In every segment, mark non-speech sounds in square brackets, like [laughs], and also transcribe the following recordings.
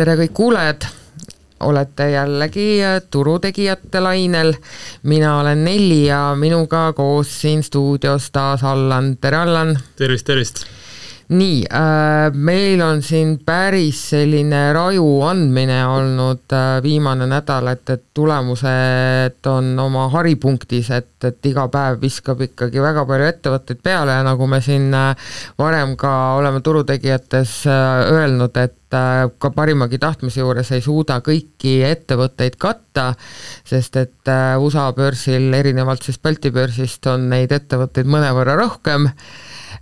tere kõik kuulajad, olete jällegi turutegijate lainel. mina olen Nelli ja minuga koos siin stuudios taas Allan, tere Allan. tervist, tervist nii äh,, meil on siin päris selline raju andmine olnud äh, viimane nädal, et, et tulemused on oma haripunktis, et, et iga päev viskab ikkagi väga palju ettevõtteid peale ja nagu me siin äh, varem ka oleme turutegijates äh, öelnud, et äh, ka parimagi tahtmise juures ei suuda kõiki ettevõtteid katta, sest et äh, USA börsil erinevalt siis Balti börsist on neid ettevõtteid mõnevõrra rohkem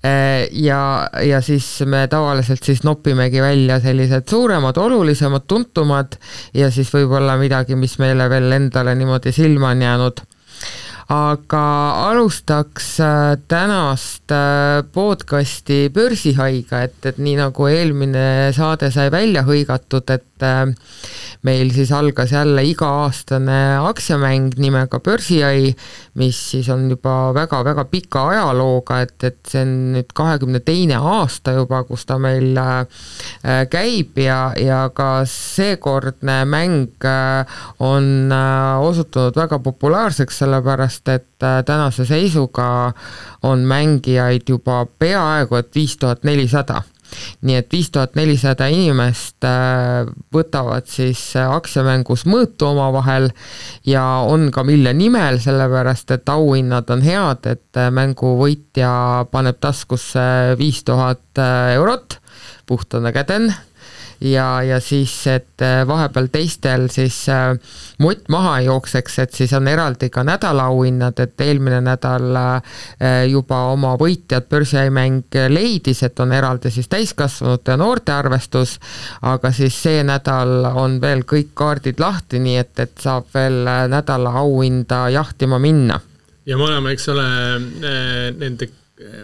ja, ja siis me tavaliselt siis nopimegi välja sellised suuremad, olulisemad, tuntumad ja siis võib-olla midagi, mis meile veel endale niimoodi silma on jäänud. Aga alustaks äh, tänast äh, podcasti Börsihaiga, et, et nii nagu eelmine saade sai välja hõigatud, et meil siis algas jälle iga-aastane aktsiamäng nimega Börsihai, mis siis on juba väga-väga pika ajalooga, et, et see on nüüd kahekümne teine aasta juba, kus ta meil äh, käib ja, ja ka seekordne mäng äh, on äh, osutunud väga populaarseks, sellepärast et tänase seisuga on mängijaid juba peaaegu et viis tuhat nelisada nii et viis tuhat nelisada inimest äh, võtavad siis äh, aktsiamängus mõõtu omavahel ja on ka mille nimel, sellepärast et auhinnad on head, et äh, mängu võitja paneb taskusse viis tuhat eurot, puhtana käden ja, ja siis, et äh, vahepeal teistel siis äh, mutt maha ei jookseks, et siis on eraldi ka nädalaauhinnad, et eelmine nädal äh, juba oma võitjad börsimäng leidis, et on eraldi siis täiskasvanute ja noorte arvestus, aga siis see nädal on veel kõik kaardid lahti, nii et, et saab veel nädala auhinda jahtima minna. ja me oleme, eks ole, nende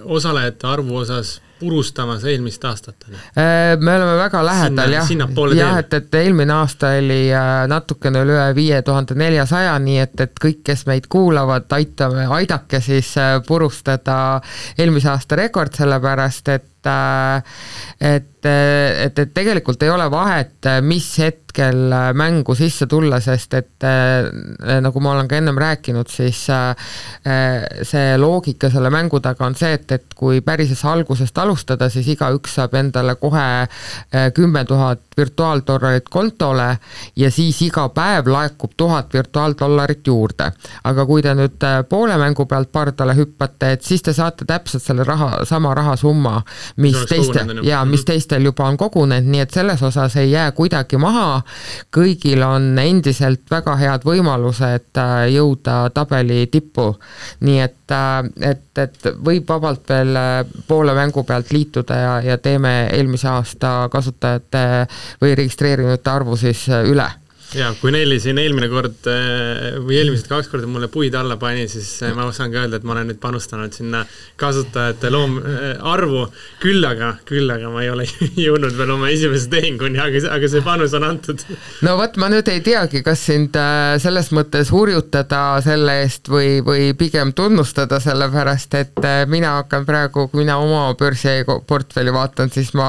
osalejate arvu osas purustamas eelmist aastat? Äh, me oleme väga lähedal Sinna, jah, jah, et, et eelmine aasta oli äh, natukene üle viie tuhande neljasaja, nii et, et kõik, kes meid kuulavad, aitame, aidake siis äh, purustada eelmise aasta rekord, sellepärast et et, et, et tegelikult ei ole vahet, mis hetkel mängu sisse tulla, sest et nagu ma olen ka ennem rääkinud, siis see loogika selle mängu taga on see, et, et kui pärises algusest alustada, siis igaüks saab endale kohe kümme tuhat virtuaaldollarit kontole ja siis iga päev laekub tuhat virtuaaldollarit juurde. aga kui te nüüd poole mängu pealt pardale hüppate, et siis te saate täpselt selle raha, sama rahasumma, mis teistel, jaa, mis mhm. teistel juba on kogunenud, nii et selles osas ei jää kuidagi maha, kõigil on endiselt väga head võimalused äh, jõuda tabeli tippu. nii et, äh, et, et võib vabalt veel äh, poole mängu pealt liituda ja, ja teeme eelmise aasta kasutajate või registreerinute arvu siis üle ja kui Nelli siin eelmine kord äh, või eelmised kaks korda mulle puid alla pani, siis äh, ma saan ka öelda, et ma olen nüüd panustanud sinna kasutajate loom-, äh, arvu, küll aga, küll aga ma ei ole [laughs] jõudnud veel oma esimese tehinguni, aga, aga see panus on antud. no vot, ma nüüd ei teagi, kas sind selles mõttes hurjutada selle eest või, või pigem tunnustada, sellepärast et mina hakkan praegu, kui mina oma börsiportfelli vaatan, siis ma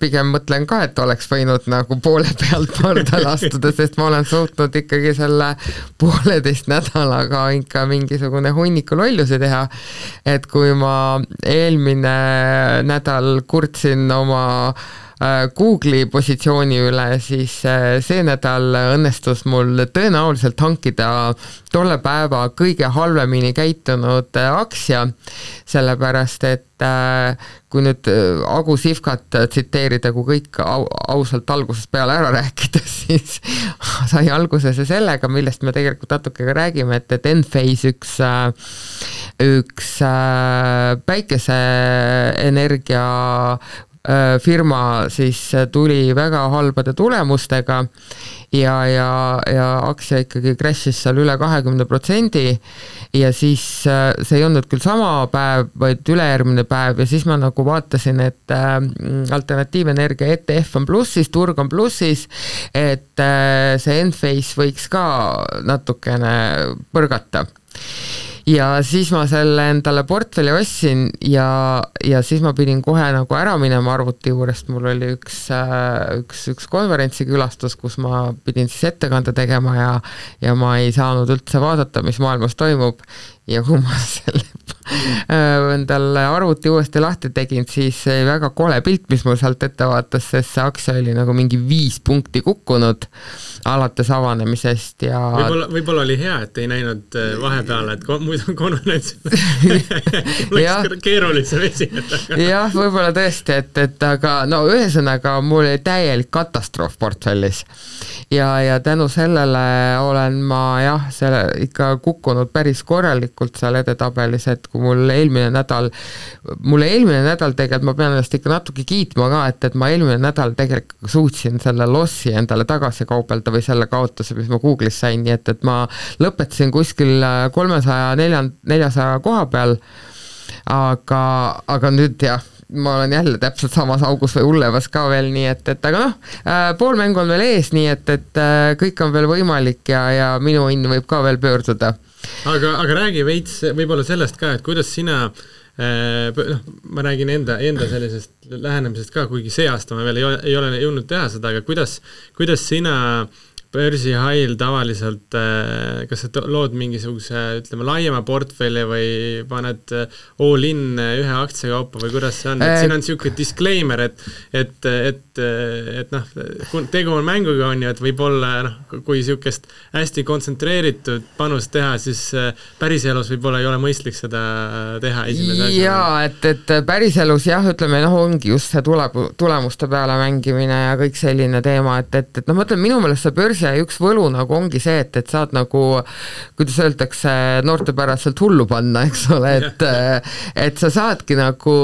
pigem mõtlen ka, et oleks võinud nagu poole pealt pardale [laughs] astuda, sest ma olen suutnud ikkagi selle pooleteist nädalaga ikka mingisugune hunniku lollusi teha. et kui ma eelmine nädal kurtsin oma Äh, Google'i positsiooni üle, siis äh, see nädal õnnestus mul tõenäoliselt hankida tolle päeva kõige halvemini käitunud äh, aktsia, sellepärast et kui nüüd Agu Sihvkat tsiteerida, kui kõik au, ausalt algusest peale ära rääkida, [laughs] siis sai alguse see sellega, millest me tegelikult natuke ka räägime, et, et Enphase üks, üks päikeseenergia Äh, firma siis äh, tuli väga halbade tulemustega ja, ja, ja aktsia ikkagi crash'is seal üle kahekümne protsendi. Ja siis äh, see ei olnud küll sama päev, vaid ülejärgmine päev. Ja siis ma nagu vaatasin, et äh, alternatiivenergia ETF on plussis, turg on plussis, et äh, see Enphase võiks ka natukene põrgata ja siis ma selle endale portfelli ostsin ja, ja siis ma pidin kohe nagu ära minema arvuti juurest, mul oli üks, üks, üks konverentsikülastus, kus ma pidin siis ettekande tegema ja ja ma ei saanud üldse vaadata, mis maailmas toimub. Ja kui ma [laughs] selle [laughs] Äh, endale arvuti uuesti lahti tegin, siis väga kole pilt, mis mul sealt ette vaatas, sest see aktsia oli nagu mingi viis punkti kukkunud alates avanemisest ja võib-olla, võib-olla oli hea, et ei näinud äh, vahepeal, et muidu konverentsil oleks keerulisem esineda. jah, võib-olla tõesti, et, et aga no ühesõnaga, mul oli täielik katastroof portfellis. ja, ja tänu sellele olen ma jah, selle ikka kukkunud päris korralikult seal edetabelis, et kui mul eelmine nädal, mulle eelmine nädal tegelikult, ma pean ennast ikka natuke kiitma ka, et, et ma eelmine nädal tegelikult suutsin selle lossi endale tagasi kaubelda või selle kaotuse, mis ma Google'is sain, nii et, et ma lõpetasin kuskil kolmesaja nelja, neljasaja koha peal, aga, aga nüüd jah, ma olen jälle täpselt samas augus või hullemas ka veel, nii et, et aga noh äh,, pool mängu on veel ees, nii et, et äh, kõik on veel võimalik ja, ja minu õnn võib ka veel pöörduda aga, aga räägi veits võib-olla sellest ka, et kuidas sina äh, noh, ma räägin enda, enda sellisest lähenemisest ka, kuigi see aasta ma veel ei ole, ei ole jõudnud teha seda, aga kuidas, kuidas sina äh, börsihail tavaliselt, äh, kas sa lood mingisuguse, ütleme, laiema portfelli või paned äh, all in äh, ühe aktsia kaupa või kuidas see on, et siin on niisugune disclaimer, et et, et, et noh, tegu on mänguga, on ju, et võib-olla noh, kui niisugust hästi kontsentreeritud panust teha, siis päriselus võib-olla ei ole mõistlik seda teha esimese asjana. jaa, et, et päriselus jah, ütleme noh, ongi just see tule, tulemuste peale mängimine ja kõik selline teema, et, et, et noh, ma ütlen, minu meelest see börs see üks võlu nagu ongi see, et, et saad nagu, kuidas öeldakse, noortepäraselt hullu panna, eks ole, et et sa saadki nagu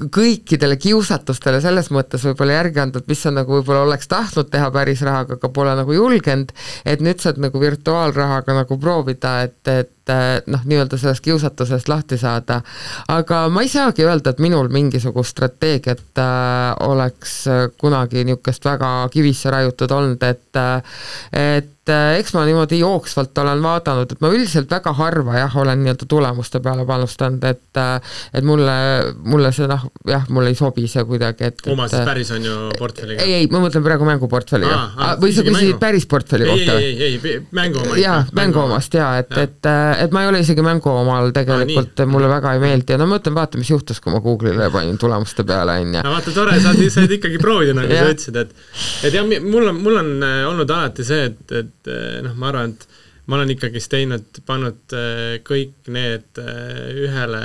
kõikidele kiusatustele selles mõttes võib-olla järgi anda, et mis sa nagu võib-olla oleks tahtnud teha päris rahaga, aga pole nagu julgenud, et nüüd saad nagu virtuaalrahaga nagu proovida, et, et noh, nii-öelda sellest kiusatusest lahti saada. aga ma ei saagi öelda, et minul mingisugust strateegiat äh, oleks kunagi niisugust väga kivisse raiutud olnud, et et et äh, eks ma niimoodi jooksvalt olen vaadanud, et ma üldiselt väga harva jah, olen nii-öelda tulemuste peale panustanud, et äh, et mulle, mulle see noh, jah, mulle ei sobi see kuidagi, et oma siis päris on ju portfelliga? ei, ei, ma mõtlen praegu mänguportfelliga. või sa küsisid päris portfelli kohta? ei, ei, ei, mängu oma jaa, mängu omast jaa, et, et, äh, et ma ei ole isegi mängu omal tegelikult, mulle väga ei meeldi ja no ma mõtlen, vaata, mis juhtus, kui ma Google'ile panin tulemuste peale, on ju. no vaata, tore, saad, said ikkagi proovida, nagu sa ütlesid, et et jah, mul on, mul on olnud alati see, et, et eh, noh, ma arvan, et ma olen ikkagist teinud, pannud äh, kõik need äh, ühele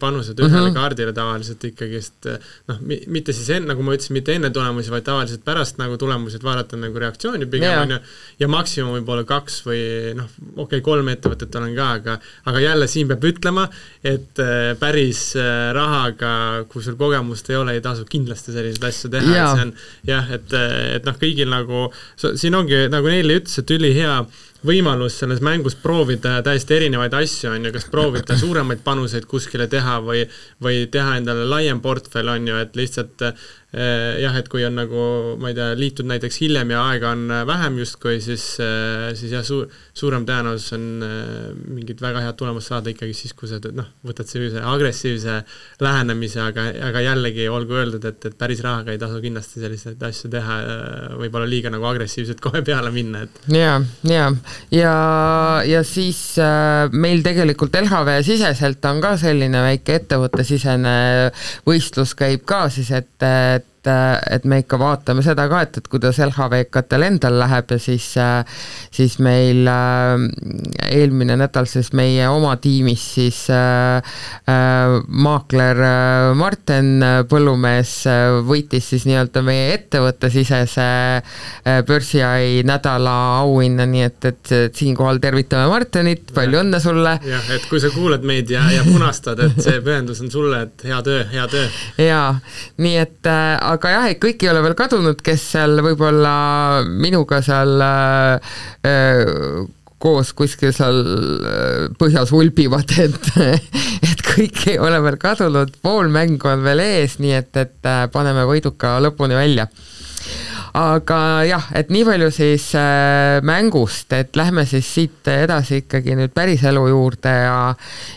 panused ühele mm -hmm. kaardile tavaliselt ikkagist äh, noh, mitte siis enne, nagu ma ütlesin, mitte enne tulemusi, vaid tavaliselt pärast nagu tulemusi, et vaadata nagu reaktsiooni pigem on ju, ja maksimum võib-olla kaks või noh, okei okay,, kolm ettevõtet olen ka, aga aga jälle siin peab ütlema, et päris rahaga, kui sul kogemust ei ole, ei tasu kindlasti selliseid asju teha, et see on jah, et, et noh, kõigil nagu, siin ongi, nagu Neili ütles, et ülihea võimalus selles mängus proovida täiesti erinevaid asju, on ju, kas proovida [laughs] suuremaid panuseid kuskile teha või, või teha endale laiem portfell, on ju, et lihtsalt jah, et kui on nagu, ma ei tea, liitud näiteks hiljem ja aega on äh, vähem justkui, siis, äh, siis jah, suur, suurem tõenäosus on mingit väga head tulemust saada ikkagi siis, kui sa noh, võtad sellise agressiivse lähenemise, aga, aga jällegi olgu öeldud, et, et päris rahaga ei tasu kindlasti selliseid asju teha, võib-olla liiga nagu agressiivselt kohe peale minna, et. ja, ja, ja, ja siis äh, meil tegelikult LHV siseselt on ka selline väike ettevõttesisene võistlus käib ka siis, et, et et, et me ikka vaatame seda ka, et, et kuidas LHV-katel endal läheb ja siis, siis meil äh, eelmine nädal siis meie oma tiimis siis äh, äh, maakler Marten Põllumees võitis siis nii-öelda meie ettevõttesisese börsiai nädala auhinna, nii et, et, et siinkohal tervitame Martenit, palju õnne sulle! jah, et kui sa kuulad meid ja, ja punastad, et see pühendus on sulle, et hea töö, hea töö! jaa, nii et aga jah, et kõik ei ole veel kadunud, kes seal võib-olla minuga seal äh, äh, koos kuskil seal äh, põhjas ulbivad, [laughs] et, et kõik ei ole veel kadunud, pool mängu on veel ees, nii et, et äh, paneme võiduka lõpuni välja. Aga jah, et nii palju siis mängust, et lähme siis siit edasi ikkagi nüüd päriselu juurde ja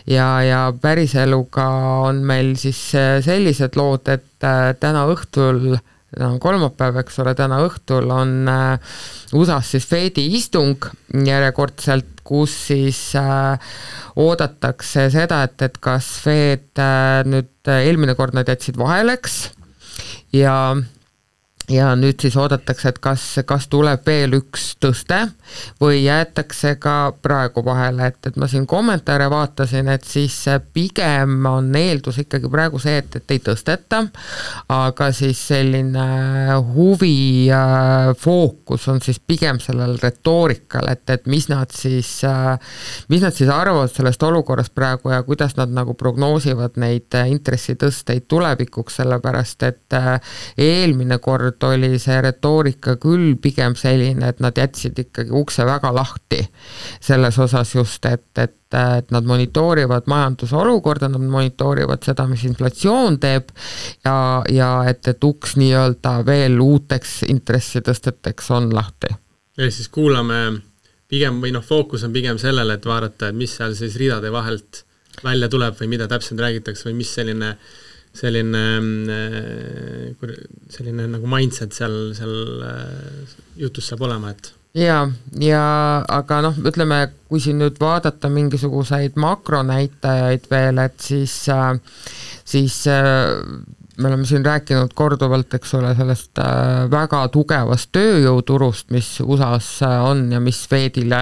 ja, ja päriseluga on meil siis sellised lood, et täna õhtul täna on kolmapäev, eks ole, täna õhtul on äh, USA-s siis Fedi istung järjekordselt, kus siis äh, oodatakse seda, et, et kas Fed äh, nüüd, eelmine kord nad jätsid vahele, eks, ja ja nüüd siis oodatakse, et kas, kas tuleb veel üks tõste või jäetakse ka praegu vahele, et, et ma siin kommentaare vaatasin, et siis pigem on eeldus ikkagi praegu see, et, et ei tõsteta, aga siis selline huvi äh, fookus on siis pigem sellel retoorikal, et, et mis nad siis äh,, mis nad siis arvavad sellest olukorrast praegu ja kuidas nad nagu prognoosivad neid intressitõsteid tulevikuks, sellepärast et äh, eelmine kord kord oli see retoorika küll pigem selline, et nad jätsid ikkagi ukse väga lahti selles osas just, et, et et nad monitoorivad majanduse olukorda, nad monitoorivad seda, mis inflatsioon teeb ja, ja et, et uks nii-öelda veel uuteks intressitõsteteks on lahti. ehk siis kuulame pigem või noh, fookus on pigem sellele, et vaadata, et mis seal siis ridade vahelt välja tuleb või mida täpselt räägitakse või mis selline äh, selline, äh, selline nagu mindset seal, seal äh, jutus saab olema, et ja, ja aga noh, ütleme, kui siin nüüd vaadata mingisuguseid makronäitajaid veel, et siis, äh, siis me oleme siin rääkinud korduvalt, eks ole, sellest väga tugevast tööjõuturust, mis USA-s on ja mis Fedile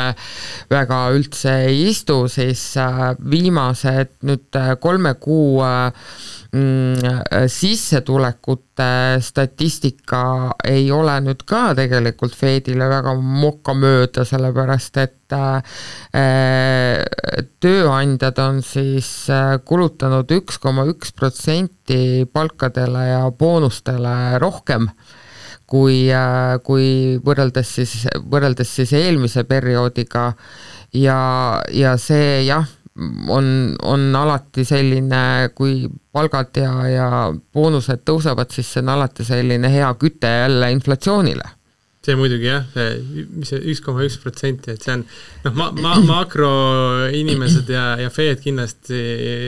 väga üldse ei istu, siis viimased nüüd kolme kuu sissetulekute statistika ei ole nüüd ka tegelikult Fedile väga mokkamööda, sellepärast et äh, tööandjad on siis äh, kulutanud üks koma üks protsenti palkadele ja boonustele rohkem kui, kui võrreldes siis, võrreldes siis eelmise perioodiga. Ja, ja see jah on, on alati selline, kui palgad ja, ja boonused tõusevad, siis see on alati selline hea küte jälle inflatsioonile. See muidugi jah, mis see üks koma üks protsenti, et see on noh, ma, ma, makroinimesed ja, ja FED kindlasti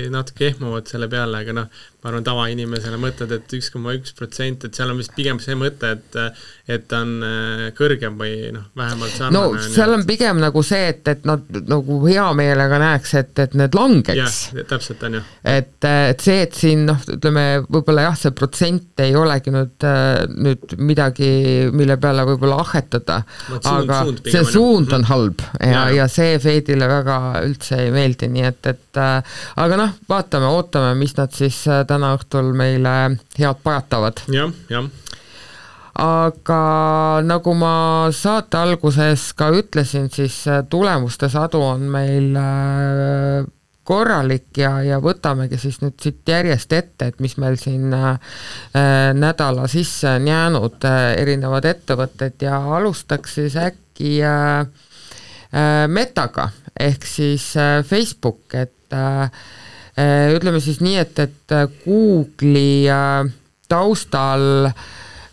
natuke ehmuvad selle peale, aga noh, ma arvan, tavainimesena mõtled, et üks koma üks protsenti, et seal on vist pigem see mõte, et et ta on äh, kõrgem või noh, vähemalt sarnane. no seal on pigem nagu see, et, et nad nagu hea meelega näeks, et, et need langeks. täpselt, on ju. et, et see, et siin noh, ütleme võib-olla jah, see protsent ei olegi nüüd, nüüd midagi, mille peale võib-olla ahhetada, aga suund see suund on halb ja, ja, ja see Fedile väga üldse ei meeldi, nii et, et aga noh, vaatame, ootame, mis nad siis täna täna õhtul meile head pajatavad ja,. jah, jah aga nagu ma saate alguses ka ütlesin, siis tulemuste sadu on meil äh, korralik ja, ja võtamegi siis nüüd siit järjest ette, et mis meil siin äh, nädala sisse on jäänud äh,, erinevad ettevõtted ja alustaks siis äkki äh, äh, Metaga ehk siis äh, Facebook, et äh, Äh, ütleme siis nii, et, et äh, Google'i taustal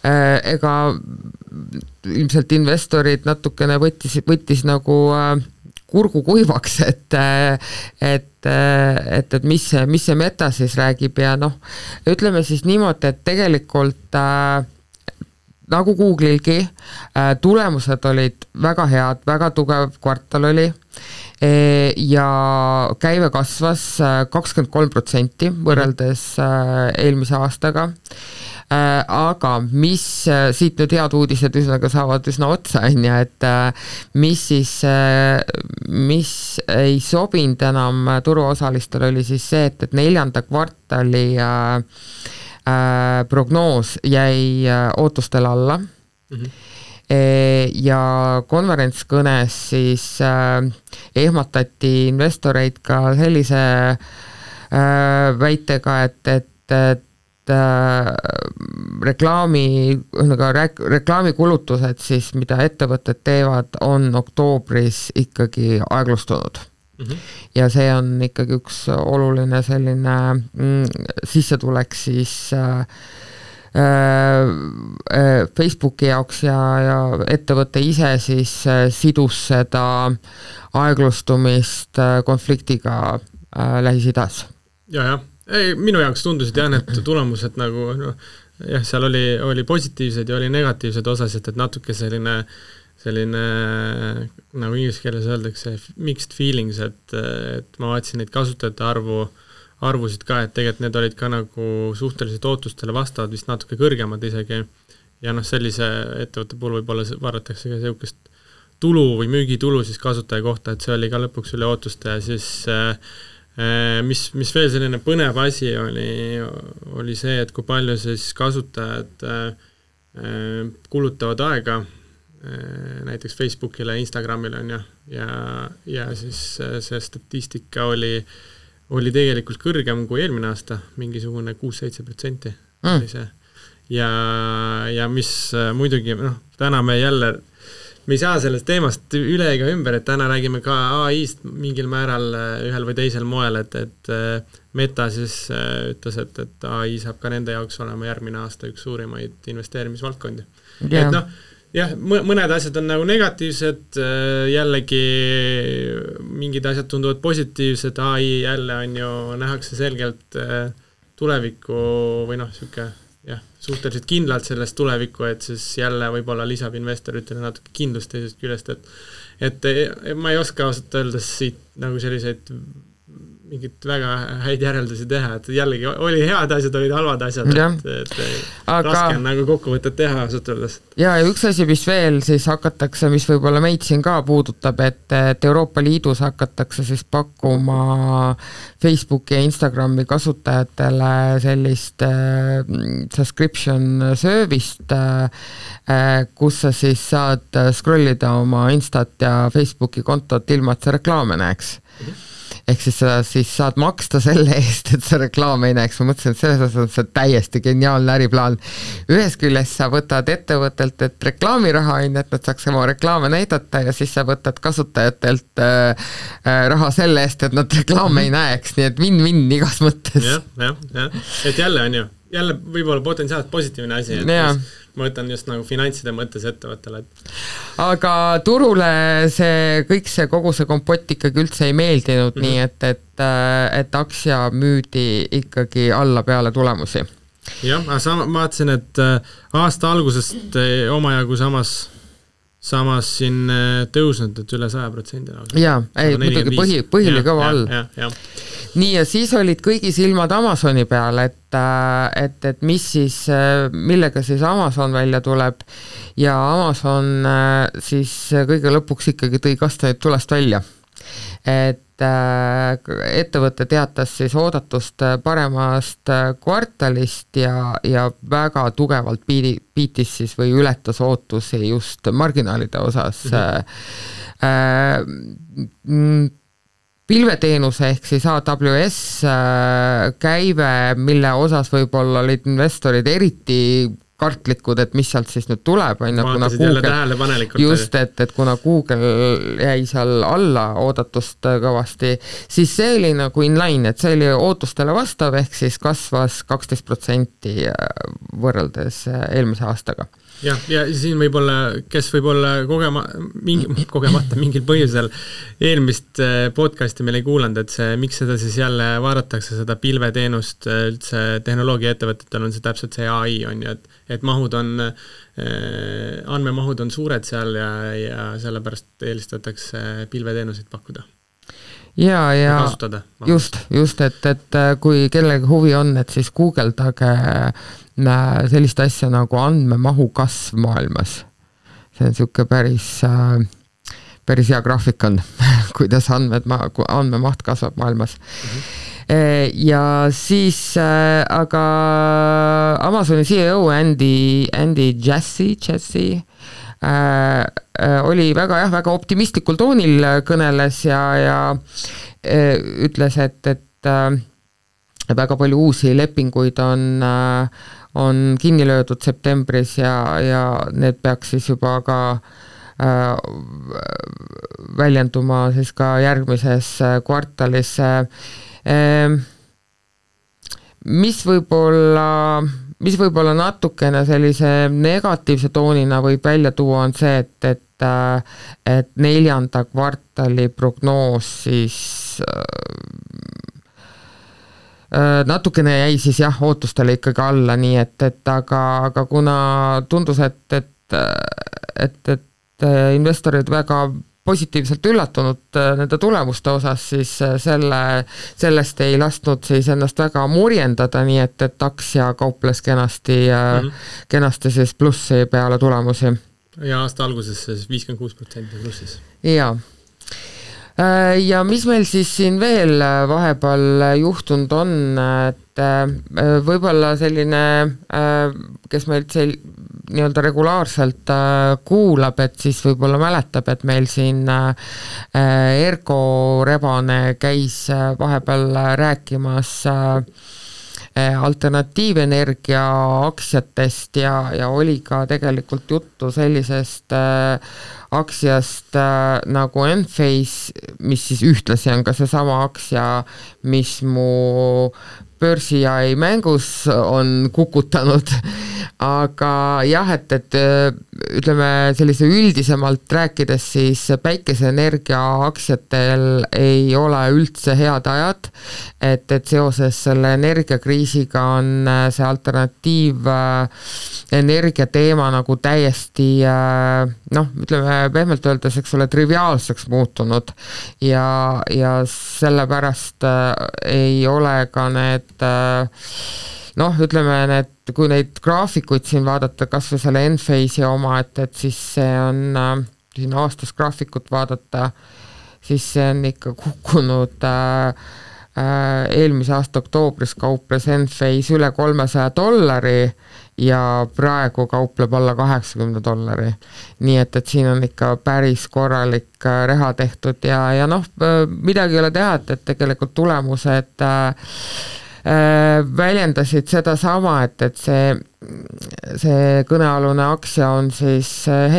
ega ilmselt investorid natukene võttis, võttis nagu kurgu kuivaks, et et, et, et mis mis see meta siis räägib ja noh, ütleme siis niimoodi, et tegelikult äh, nagu Google'ilgi tulemused olid väga head, väga tugev kvartal oli ja käive kasvas äh, kakskümmend kolm protsenti võrreldes äh, eelmise aastaga äh, aga mis siit nüüd head uudised ühesõnaga saavad üsna otsa, on ju, et mis siis, mis ei sobinud enam turuosalistele, oli siis see, et, et neljanda kvartali äh, prognoos jäi ootustele alla mm. -hmm ja konverentskõnes siis äh, ehmatati investoreid ka sellise äh, väitega, et, et, et reklaami, ühesõnaga rek-, reklaamikulutused siis, mida ettevõtted teevad, on oktoobris ikkagi aeglustunud mm. -hmm. ja see on ikkagi üks oluline selline mm, sissetulek siis äh, Facebooki jaoks ja, ja ettevõte ise siis sidus seda aeglustumist konfliktiga Lähis-Idas. ja, jah, ei minu jaoks tundusid jah, need tulemused nagu noh, jah, seal oli, oli positiivseid ja oli negatiivseid osasid, et natuke selline selline, nagu inglise keeles öeldakse, mixed feelings, et, et ma vaatasin neid kasutajate arvu, arvusid ka, et tegelikult need olid ka nagu suhteliselt ootustele vastavad, vist natuke kõrgemad isegi, ja noh, sellise ettevõtte puhul võib-olla vaadatakse ka niisugust tulu või müügitulu siis kasutaja kohta, et see oli ka lõpuks üle ootuste ja siis äh, Äh, mis, mis veel selline põnev asi oli, oli see, et kui palju siis kasutajad äh, äh, kulutavad aega näiteks Facebookile, Instagramile on ju, ja, ja siis see statistika oli, oli tegelikult kõrgem kui eelmine aasta, mingisugune kuus-seitse protsenti mm. oli see. ja, ja mis muidugi noh, täna me jälle me ei saa sellest teemast üle ega ümber, et täna räägime ka ai-st mingil määral äh, ühel või teisel moel, et, et äh, Meta siis äh, ütles, et, et ai saab ka nende jaoks olema järgmine aasta üks suurimaid investeerimisvaldkondi yeah.. et noh, jah, mõned asjad on nagu negatiivsed, jällegi mingid asjad tunduvad positiivsed, ai jälle on ju, nähakse selgelt tulevikku või noh, niisugune jah, suhteliselt kindlalt sellest tulevikku, et siis jälle võib-olla lisab investoritele natuke kindlust teisest küljest, et et ma ei oska ausalt öeldes siit nagu selliseid mingit väga häid järeldusi teha, et jällegi oli head asjad, olid halvad asjad, et, et Aga... raske on nagu kokkuvõtet teha ausalt öeldes. ja, ja üks asi, mis veel siis hakatakse, mis võib-olla meid siin ka puudutab, et, et Euroopa Liidus hakatakse siis pakkuma Facebooki ja Instagrami kasutajatele sellist äh, subscription service't äh,, kus sa siis saad scroll ida oma Instat ja Facebooki kontot ilma, et sa reklaame näeks mm. -hmm ehk siis sa siis saad maksta selle [laughs] eest, et sa reklaame ei näeks, ma mõtlesin, et selles osas on see täiesti geniaalne äriplaan. ühest küljest sa võtad ettevõttelt, et reklaamiraha on ju, et nad saaks oma reklaame näidata ja siis sa võtad kasutajatelt äh, äh, raha selle eest, et nad reklaame ei näeks, nii et win-win igas mõttes ja,. jah, jah, jah, et jälle on ju, jälle võib-olla potentsiaalselt positiivne asi, et. Mis, ma mõtlen just nagu finantside mõttes ettevõttele, et aga turule see, kõik see, kogu see kompott ikkagi üldse ei meeldinud mm, -hmm. nii et, et, et aktsia müüdi ikkagi alla peale tulemusi. jah, aga sama, ma vaatasin, et äh, aasta algusest äh, omajagu samas samas siin äh, tõusnud, et üle saja protsendi lausa. jaa, ei muidugi põhi, põhi oli kõva all. nii, ja siis olid kõigi silmad Amazoni peal, et, äh, et, et mis siis, äh, millega siis Amazon välja tuleb ja Amazon siis kõige lõpuks ikkagi tõi kastanid tulest välja. et Äh, ettevõte teatas siis oodatust äh, paremast äh, kvartalist ja, ja väga tugevalt piidi, piitis siis või ületas ootusi just marginaalide osas mm. -hmm. pilveteenuse ehk siis AWS käive, mille osas võib-olla olid investorid eriti kartlikud, et mis sealt siis nüüd tuleb, on ju, kuna Google, just, et, et kuna Google jäi seal alla oodatust kõvasti, siis see oli nagu inline, et see oli ootustele vastav, ehk siis kasvas kaksteist protsenti võrreldes eelmise aastaga jah, ja siin võib-olla, kes võib-olla kogema, mingi, [laughs] kogemata mingil põhjusel eelmist äh, podcast'i meil ei kuulanud, et see, miks seda siis jälle vaadatakse, seda pilveteenust äh, üldse tehnoloogiaettevõtetel on see täpselt see ai on ju, et, et mahud on äh,, andmemahud on suured seal ja, ja sellepärast eelistatakse pilveteenuseid pakkuda. Ja, ja just, just, et, et äh, kui kellelgi huvi on, et siis guugeldage äh, sellist asja nagu andmemahu kasv maailmas. see on niisugune päris äh, päris hea graafik on [laughs] kuidas andmed, andmemaht kasvab maailmas mm. -hmm ja siis äh, aga Amazoni CEO Andy, Andy Jassy, Jassy Äh, äh, oli väga jah, väga optimistlikul toonil kõneles ja, ja äh, ütles, et, et äh, väga palju uusi lepinguid on äh, on kinni löödud septembris ja, ja need peaks siis juba ka äh, väljenduma siis ka järgmises kvartalis äh,. mis võib-olla mis võib-olla natukene sellise negatiivse toonina võib välja tuua, on see, et, et et neljanda kvartali prognoos siis natukene jäi siis jah, ootustele ikkagi alla, nii et, et aga, aga kuna tundus, et, et, et, et investorid väga positiivselt üllatunud äh, nende tulemuste osas, siis äh, selle, sellest ei lasknud siis ennast väga murjendada, nii et, et aktsia kauples kenasti mm, -hmm. kenasti siis plussi peale tulemusi. ja aasta alguses siis viiskümmend kuus protsenti plussis. jaa ja mis meil siis siin veel vahepeal juhtunud on, et võib-olla selline, kes meilt sel-, nii-öelda regulaarselt äh, kuulab, et siis võib-olla mäletab, et meil siin äh, Ergo Rebane käis äh, vahepeal rääkimas alternatiivenergia aktsiatest ja, ja oli ka tegelikult juttu sellisest aktsiast nagu Enphase, mis siis ühtlasi on ka seesama aktsia, mis mu börsiai mängus on kukutanud, aga jah, et, et ütleme sellise üldisemalt rääkides, siis päikeseenergia aktsiatel ei ole üldse head ajad, et, et seoses selle energiakriisiga on see alternatiiv energia teema nagu täiesti noh, ütleme pehmelt öeldes, eks ole, triviaalseks muutunud. Ja, ja sellepärast ei ole ka need et äh, noh, ütleme need, kui neid graafikuid siin vaadata, kas või selle Enphase'i oma, et, et siis see on äh,, siin aastas graafikut vaadata, siis see on ikka kukkunud äh, äh, eelmise aasta oktoobris kauples Enphase üle kolmesaja dollari ja praegu kaupleb alla kaheksakümne dollari. nii et, et siin on ikka päris korralik reha tehtud ja, ja noh, midagi ei ole teha, et, et tegelikult tulemused Äh, väljendasid sedasama, et, et see, see kõnealune aktsia on siis äh,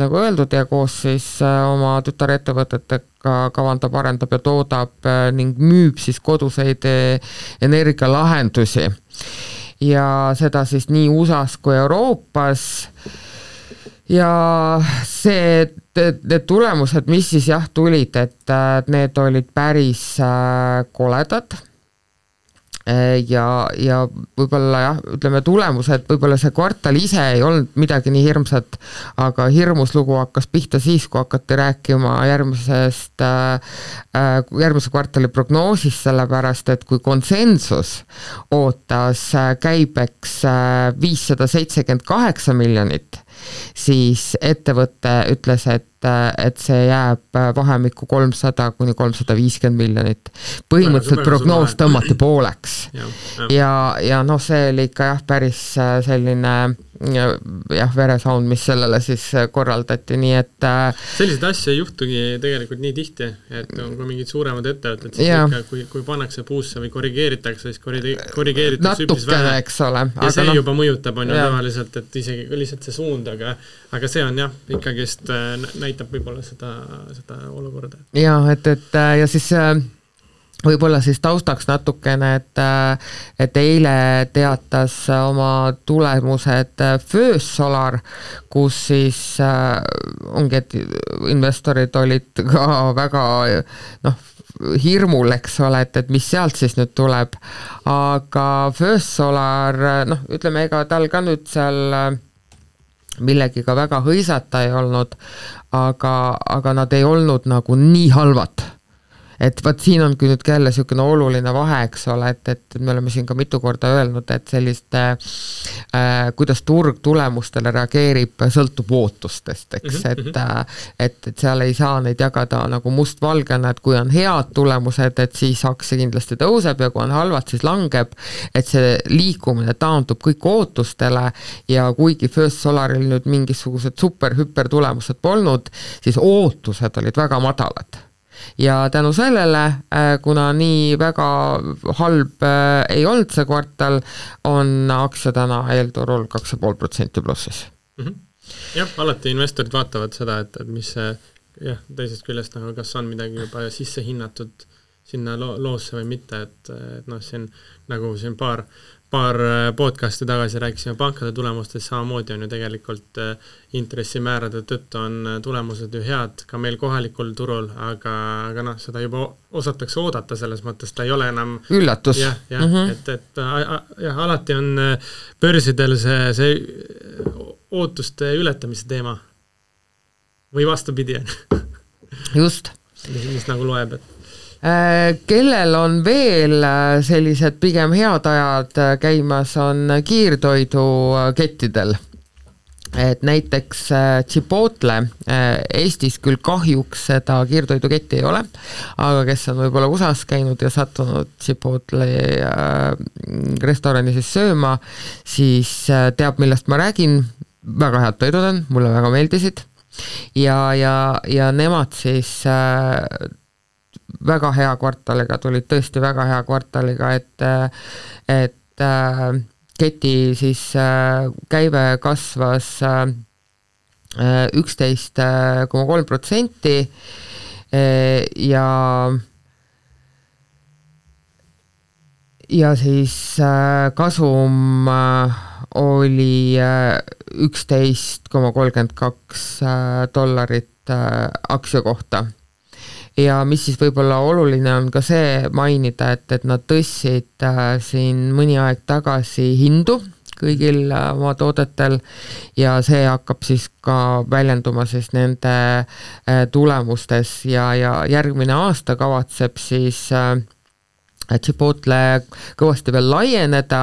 nagu öeldud, ja koos siis äh, oma tütarettevõtetega kavandab, arendab ja toodab ning müüb siis koduseid energialahendusi. ja seda siis nii USA-s kui Euroopas ja see, need tulemused, mis siis jah, tulid, et need olid päris koledad Äh, ja, ja võib-olla jah, ütleme tulemused, võib-olla see kvartal ise ei olnud midagi nii hirmsat, aga hirmus lugu hakkas pihta siis, kui hakati rääkima järgmisest äh,, äh järgmise kvartali prognoosist, sellepärast et kui konsensus ootas äh, käibeks viissada seitsekümmend kaheksa miljonit, siis ettevõte ütles, et et see jääb vahemikku kolmsada kuni kolmsada viiskümmend miljonit. põhimõtteliselt prognoos tõmmati pooleks. Ja, ja, ja, noh, see oli ikka jah, päris äh, selline jah, veresaun, mis sellele siis äh, korraldati, nii et äh, selliseid asju ei juhtugi tegelikult nii tihti, et on ka mingid suuremad ettevõtted, siis ja. ikka, kui, kui pannakse puusse või korrigeeritakse, siis korri-, korrigeeritakse üpris vähe. eks ole. ja see no, juba mõjutab, on ju, tavaliselt, et isegi lihtsalt see suund, aga aga see on jah, ikkagist näitab võib-olla seda, seda olukorda. jaa, et, et ja siis äh, võib-olla siis taustaks natukene, et, et eile teatas oma tulemused First Solar, kus siis äh, ongi, et investorid olid [laughs] ka väga noh, hirmul, eks ole, et, et mis sealt siis nüüd tuleb, aga First Solar noh, ütleme, ega tal ka nüüd seal millegiga väga hõisata ei olnud, aga, aga nad ei olnud nagu nii halvad et vot siin on küll nüüd jälle niisugune oluline vahe, eks ole, et, et me oleme siin ka mitu korda öelnud, et selliste äh, kuidas turg tulemustele reageerib, sõltub ootustest, eks. -hmm. et äh, et, et seal ei saa neid jagada nagu mustvalgena, et kui on head tulemused, et siis aktsia kindlasti tõuseb ja kui on halvad, siis langeb, et see liikumine taandub kõik ootustele ja kuigi First Solaril nüüd mingisugused super-hüper tulemused polnud, siis ootused olid väga madalad ja tänu sellele, äh, kuna nii väga halb äh, ei olnud see kvartal, on aktsia täna eelturul kaks ja pool protsenti plussis mm. -hmm. jah, alati investorid vaatavad seda, et, et mis see jah, teisest küljest nagu kas on midagi juba sisse hinnatud sinna lo-, loosse või mitte, et, et noh, siin nagu siin paar, paar podcast'i tagasi rääkisime pankade tulemustest, samamoodi on ju tegelikult intressimäärade tõttu on tulemused ju head ka meil kohalikul turul, aga, aga noh, seda juba osatakse oodata, selles mõttes ta ei ole enam üllatus. jah, jah mm, -hmm. et, et jah, alati on börsidel see, see ootuste ületamise teema või vastupidi just. mis, nagu loeb, et äh, kellel on veel äh, sellised pigem head ajad äh, käimas, on kiirtoidukettidel. et näiteks Chipotle, Eestis küll kahjuks seda kiirtoiduketti ei ole, aga kes on võib-olla USA-s käinud ja sattunud Chipotle restorani siis sööma, siis teab, millest ma räägin, väga head toidud on, mulle väga meeldisid ja, ja, ja nemad siis äh, väga hea kvartaliga tulid, tõesti väga hea kvartaliga, et, et äh, keti siis äh, käive kasvas äh, üksteist koma kolm protsenti ja ja siis kasum oli üksteist koma kolmkümmend kaks dollarit aktsia kohta. Ja mis siis võib-olla oluline on ka see mainida, et, et nad tõstsid siin mõni aeg tagasi hindu kõigil oma toodetel ja see hakkab siis ka väljenduma siis nende tulemustes. Ja, ja järgmine aasta kavatseb siis äh, Chipotle kõvasti veel laieneda,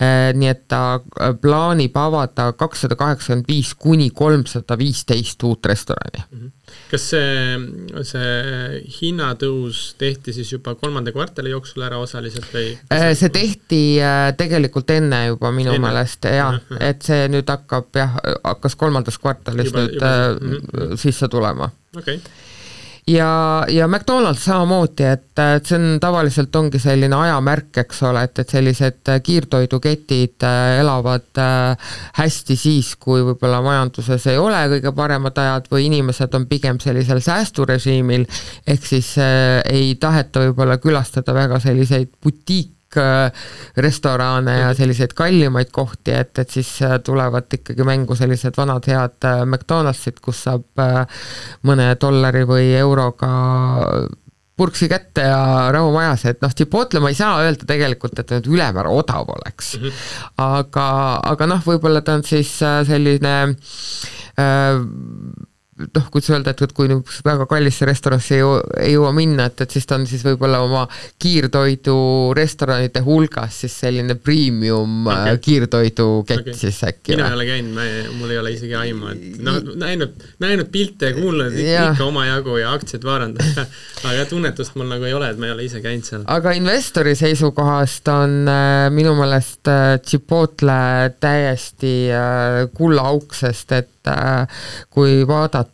eh, nii et ta eh, plaanib avada kakssada kaheksakümmend viis kuni kolmsada viisteist uut restorani. Mhm. kas see, see hinnatõus tehti siis juba kolmanda kvartali jooksul ära osaliselt või? Eh, see tehti tegelikult enne juba minu enne. meelest jah, et see nüüd hakkab jah, hakkas kolmandas kvartalis juba, nüüd juba, -hmm. sisse tulema. okei okay ja, ja McDonalds samamoodi, et, et see on tavaliselt ongi selline ajamärk, eks ole, et, et sellised kiirtoiduketid äh, elavad äh, hästi siis, kui võib-olla majanduses ei ole kõige paremad ajad või inimesed on pigem sellisel säästurežiimil, ehk siis äh, ei taheta võib-olla külastada väga selliseid butiike, Äh, restorane ja selliseid kallimaid kohti, et, et siis äh, tulevad ikkagi mängu sellised vanad head äh, McDonaldsid, kus saab mõne dollari või euroga purksi kätte ja rahu majas, et noh, Chipotle ma ei saa öelda tegelikult, et nüüd ülemäära odav oleks. -hmm. aga, aga noh, võib-olla ta on siis selline äh, noh, kuidas öelda, et, et kui niisugusesse väga kallisse restoranisse ei jõua, ei jõua minna, et, et siis ta on siis võib-olla oma kiirtoidurestoranide hulgas siis selline premium äh, okay. kiirtoidukett okay. siis äkki. mina ei ole käinud, mul ei ole isegi aimu, et noh, näinud, näinud pilte ja kuulnud ja. ikka omajagu ja aktsiaid vaadanud aga tunnetust mul nagu ei ole, et ma ei ole ise käinud seal. aga investori seisukohast on äh, minu meelest äh, Chipotle täiesti äh, kullaauk, sest et äh, kui vaadata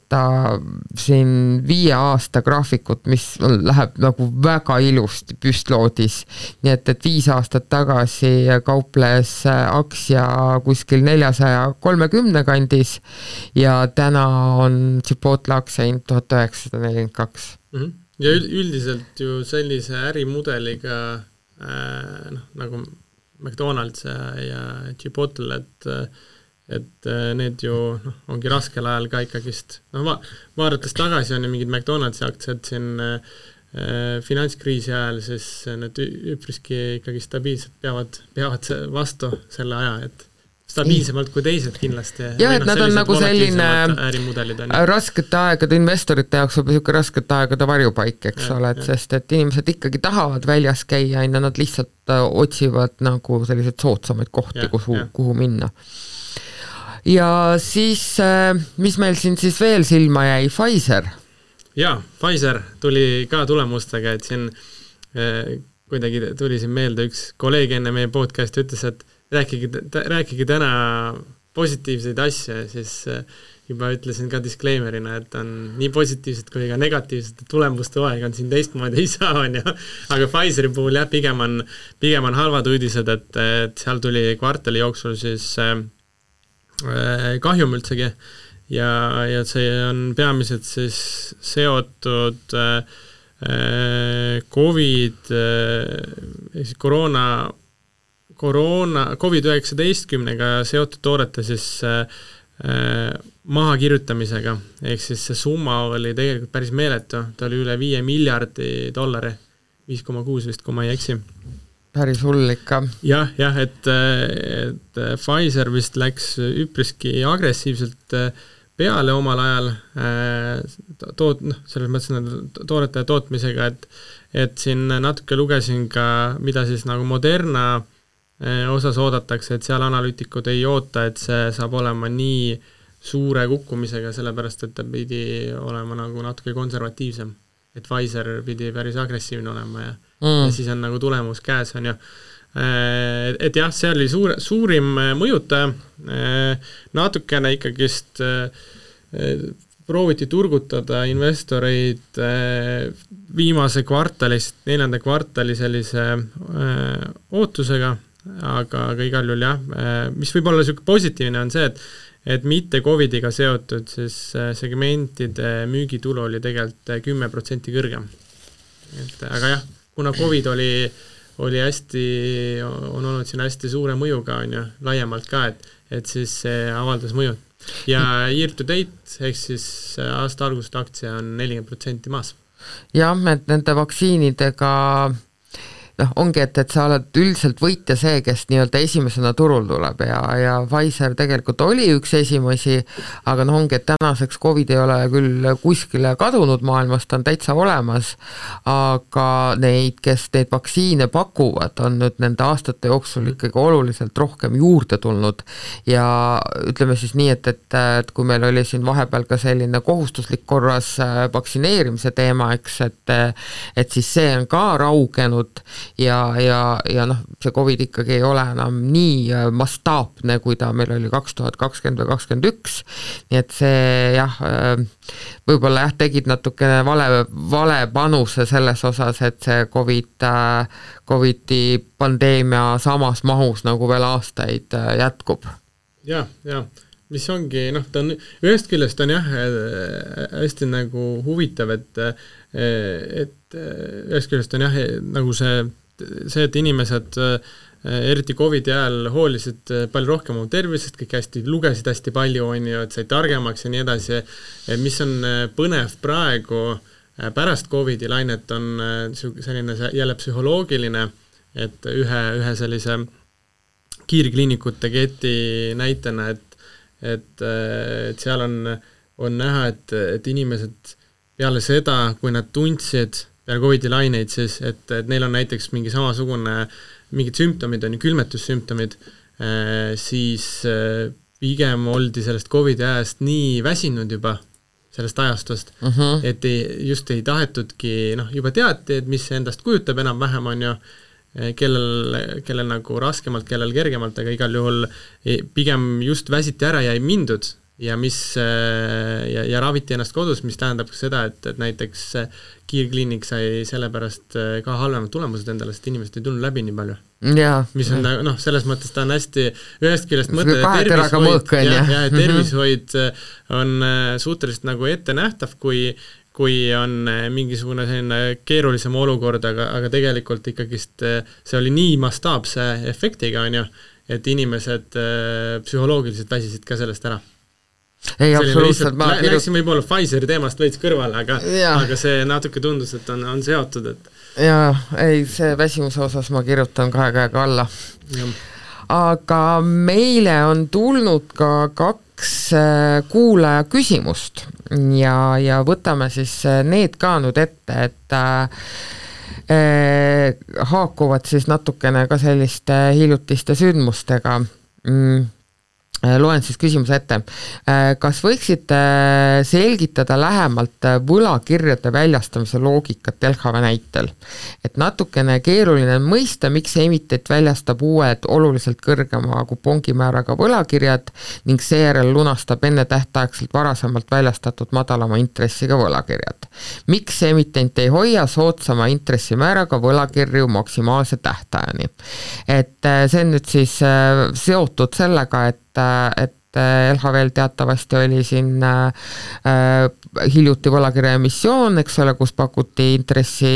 siin viie aasta graafikut, mis läheb nagu väga ilusti püstloodis, nii et, et viis aastat tagasi kauples aktsia kuskil neljasaja kolmekümne kandis ja täna on Chipotle aktsia hind tuhat üheksasada nelikümmend kaks. Mhm. ja üldiselt ju sellise ärimudeliga äh, noh, nagu McDonalds ja, ja Chipotle, et äh, et äh, need ju noh, ongi raskel ajal ka ikkagist, noh va-, vaadates tagasi on ju mingid McDonaldsi aktsiad siin äh, äh finantskriisi ajal, siis need üpriski ikkagi stabiilselt peavad, peavad vastu selle aja, et stabiilsemalt kui teised kindlasti. jah, et noh, nad on nagu selline raskete aegade investorite jaoks võib-olla niisugune raskete aegade varjupaik, eks ja, ole, et ja. sest et inimesed ikkagi tahavad väljas käia, on ju, nad lihtsalt otsivad nagu selliseid soodsamaid kohti, kuhu, kuhu minna ja siis, äh, mis meil siin siis veel silma jäi, Pfizer? jaa, Pfizer tuli ka tulemustega, et siin äh, kuidagi tuli siin meelde üks kolleeg enne meie podcast'i ütles, et rääkige, rääkige täna positiivseid asju siis äh, juba ütlesin ka disclaimer'ina, et on nii positiivsed kui ka negatiivsete tulemuste aeg on siin teistmoodi [laughs] ei saa, on ju. aga Pfizeri puhul jah, pigem on, pigem on halvad uudised, et, et seal tuli kvartali jooksul siis Äh, kahjum üldsegi. Ja, ja see on peamiselt siis seotud äh, Covid, siis koroona, koroona, Covid-19-ga seotud toodete siis mahakirjutamisega, ehk siis see summa oli tegelikult päris meeletu, ta oli üle viie miljardi dollari, viis koma kuus vist, kui ma ei eksi päris hull ikka ja,. jah, jah, et, et Pfizer vist läks üpriski agressiivselt peale omal ajal toot-, noh, selles mõttes nende toodete tootmisega, et et siin natuke lugesin ka, mida siis nagu Moderna osas oodatakse, et seal analüütikud ei oota, et see saab olema nii suure kukkumisega, sellepärast et ta pidi olema nagu natuke konservatiivsem. et Pfizer pidi päris agressiivne olema ja mm. ja siis on nagu tulemus käes, on ju. Äh, et jah, see oli suur, suurim äh, mõjutaja, äh, natukene ikkagist prooviti turgutada investoreid viimase kvartali, neljanda kvartali sellise ootusega, aga, aga igal juhul jah, mis võib olla niisugune positiivne, on see, et et mitte Covidiga seotud siis segmentide müügitulu oli tegelikult kümme protsenti kõrgem. et aga jah, kuna Covid oli, oli hästi, on olnud siin hästi suure mõjuga, on ju, laiemalt ka, et, et siis see avaldas mõju. ja year to date ehk siis aasta algusest aktsia on nelikümmend protsenti maas. jah, et nende vaktsiinidega noh, ongi, et, et sa oled üldiselt võitja see, kes nii-öelda esimesena turul tuleb ja, ja Pfizer tegelikult oli üks esimesi, aga noh, ongi, et tänaseks Covid ei ole küll kuskile kadunud maailmas, ta on täitsa olemas, aga neid, kes neid vaktsiine pakuvad, on nüüd nende aastate jooksul ikkagi oluliselt rohkem juurde tulnud. Ja ütleme siis nii, et, et, et kui meil oli siin vahepeal ka selline kohustuslik korras äh, vaktsineerimise teema, eks, et et siis see on ka raugenud ja, ja, ja noh, see Covid ikkagi ei ole enam nii äh, mastaapne, kui ta meil oli kaks tuhat kakskümmend või kakskümmend üks, nii et see jah, äh, võib-olla jah, tegid natukene vale, vale panuse selles osas, et see Covid, äh, Covidi pandeemia samas mahus nagu veel aastaid jätkub ja,. jah, jah mis ongi noh, ta on, ühest küljest on jah, hästi nagu huvitav, et et ühest küljest on jah, nagu see see, et inimesed äh, eriti Covidi ajal hoolisid palju rohkem oma tervisest, kõik hästi, lugesid hästi palju, on ju, et said targemaks ja nii edasi, mis on põnev praegu pärast Covidi lainet, on selline jälle psühholoogiline, et ühe, ühe sellise kiirkliinikute keti näitena, et et, et seal on, on näha, et, et inimesed peale seda, kui nad tundsid peale Covidi laineid siis, et, et neil on näiteks mingi samasugune, mingid sümptomid on ju, külmetussümptomid, äh, siis äh, pigem oldi sellest Covidi ajast nii väsinud juba, sellest ajastust uh, mhm. -huh. et ei, just ei tahetudki, noh, juba teati, et mis see endast kujutab enam-vähem, on ju, äh, kellel, kellel nagu raskemalt, kellel kergemalt, aga igal juhul pigem just väsiti ära ja ei mindud ja mis ja, ja raviti ennast kodus, mis tähendab ka seda, et, et näiteks kiirkliinik sai sellepärast ka halvemad tulemused endale, sest inimesed ei tulnud läbi nii palju. mis on nagu noh, selles mõttes ta on hästi, ühest küljest mõte, tervishoid, jah, ja et tervishoid on äh, suhteliselt nagu ettenähtav, kui kui on äh, mingisugune selline keerulisem olukord, aga, aga tegelikult ikkagist äh, see oli nii mastaapse efektiga, on ju, et inimesed psühholoogiliselt väsisid ka sellest ära ei, absoluutselt, ma kirjut-... läksin võib-olla Pfizeri teemast veits kõrvale, aga, aga see natuke tundus, et on, on seotud, et jaa, ei, see väsimuse osas ma kirjutan kahe käega alla. aga meile on tulnud ka kaks äh, kuulaja küsimust. Ja, ja võtame siis äh, need ka nüüd ette, et äh, äh, haakuvad siis natukene ka selliste hiljutiste sündmustega. Mm loen siis küsimuse ette. Äh, kas võiksite selgitada lähemalt võlakirjade väljastamise loogikat LHV näitel? et natukene keeruline on mõista, miks emitent väljastab uued oluliselt kõrgema kupongimääraga võlakirjad ning seejärel lunastab ennetähtaegselt varasemalt väljastatud madalama intressiga võlakirjad. miks emitent ei hoia soodsama intressimääraga võlakirju maksimaalse tähtajani? et äh, see on nüüd siis seotud sellega, et et LHV-l teatavasti oli siin äh, hiljuti võlakirja emissioon, eks ole, kus pakuti intressi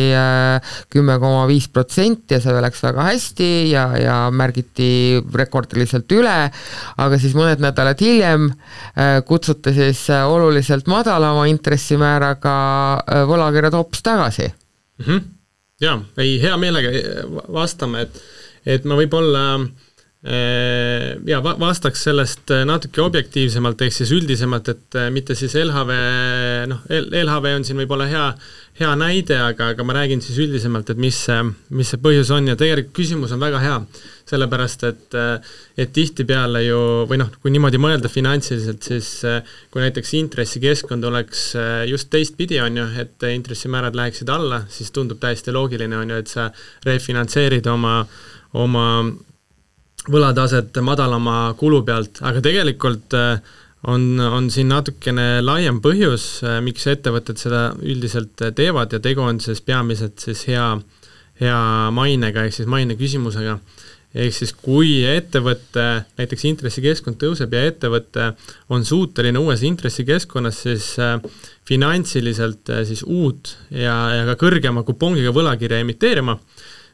kümme koma viis protsenti ja see läks väga hästi ja, ja märgiti rekordiliselt üle, aga siis mõned nädalad hiljem kutsuti siis oluliselt madalama intressimääraga võlakirjad hoopis tagasi mm. -hmm. jaa, ei hea meelega vastame, et, et ma võib-olla äh, ja va-, vastaks sellest natuke objektiivsemalt, ehk siis üldisemalt, et äh, mitte siis LHV, noh, LHV on siin võib-olla hea, hea näide, aga, aga ma räägin siis üldisemalt, et mis see, mis see põhjus on ja tegelikult küsimus on väga hea. Sellepärast et, et tihtipeale ju, või noh, kui niimoodi mõelda finantsiliselt, siis kui näiteks intressikeskkond oleks just teistpidi, on ju, et intressimäärad läheksid alla, siis tundub täiesti loogiline, on ju, et sa refinantseerid oma, oma võlataset madalama kulu pealt, aga tegelikult on, on siin natukene laiem põhjus, miks ettevõtted seda üldiselt teevad ja tegu on siis peamiselt siis hea, hea mainega, ehk siis maine küsimusega. Ehk siis kui ettevõte, näiteks intressikeskkond tõuseb ja ettevõte on suuteline uues intressikeskkonnas siis äh, finantsiliselt äh, siis uut ja, ja ka kõrgema kupongiga võlakirja emiteerima,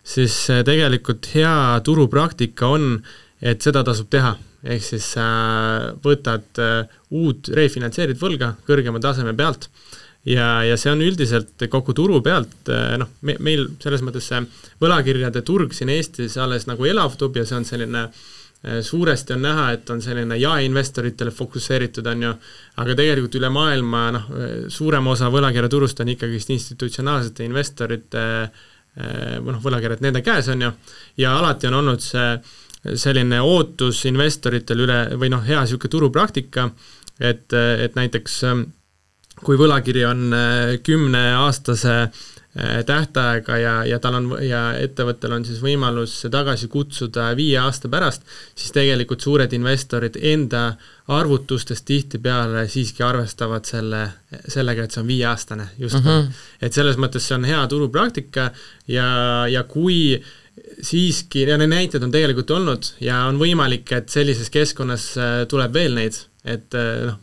siis äh, tegelikult hea turupraktika on, et seda tasub teha. ehk siis võtad uut refinantseerid võlga kõrgema taseme pealt ja, ja see on üldiselt kogu turu pealt noh, me, meil selles mõttes see võlakirjade turg siin Eestis alles nagu elavdub ja see on selline suuresti on näha, et on selline jaeinvestoritele fokusseeritud, on ju, aga tegelikult üle maailma noh, suurem osa võlakirjaturust on ikkagist institutsionaalsete investorite eh, noh, võlakirjad nende käes, on ju, ja alati on olnud see selline ootus investoritel üle või noh, hea niisugune turupraktika, et, et näiteks kui võlakiri on äh, kümneaastase äh, tähtaega ja, ja tal on ja ettevõttel on siis võimalus tagasi kutsuda viie aasta pärast, siis tegelikult suured investorid enda arvutustes tihtipeale siiski arvestavad selle, sellega, et see on viieaastane justkui mm. -hmm. et selles mõttes see on hea turupraktika ja, ja kui siiski, ja neid näiteid on tegelikult olnud ja on võimalik, et sellises keskkonnas äh, tuleb veel neid, et noh,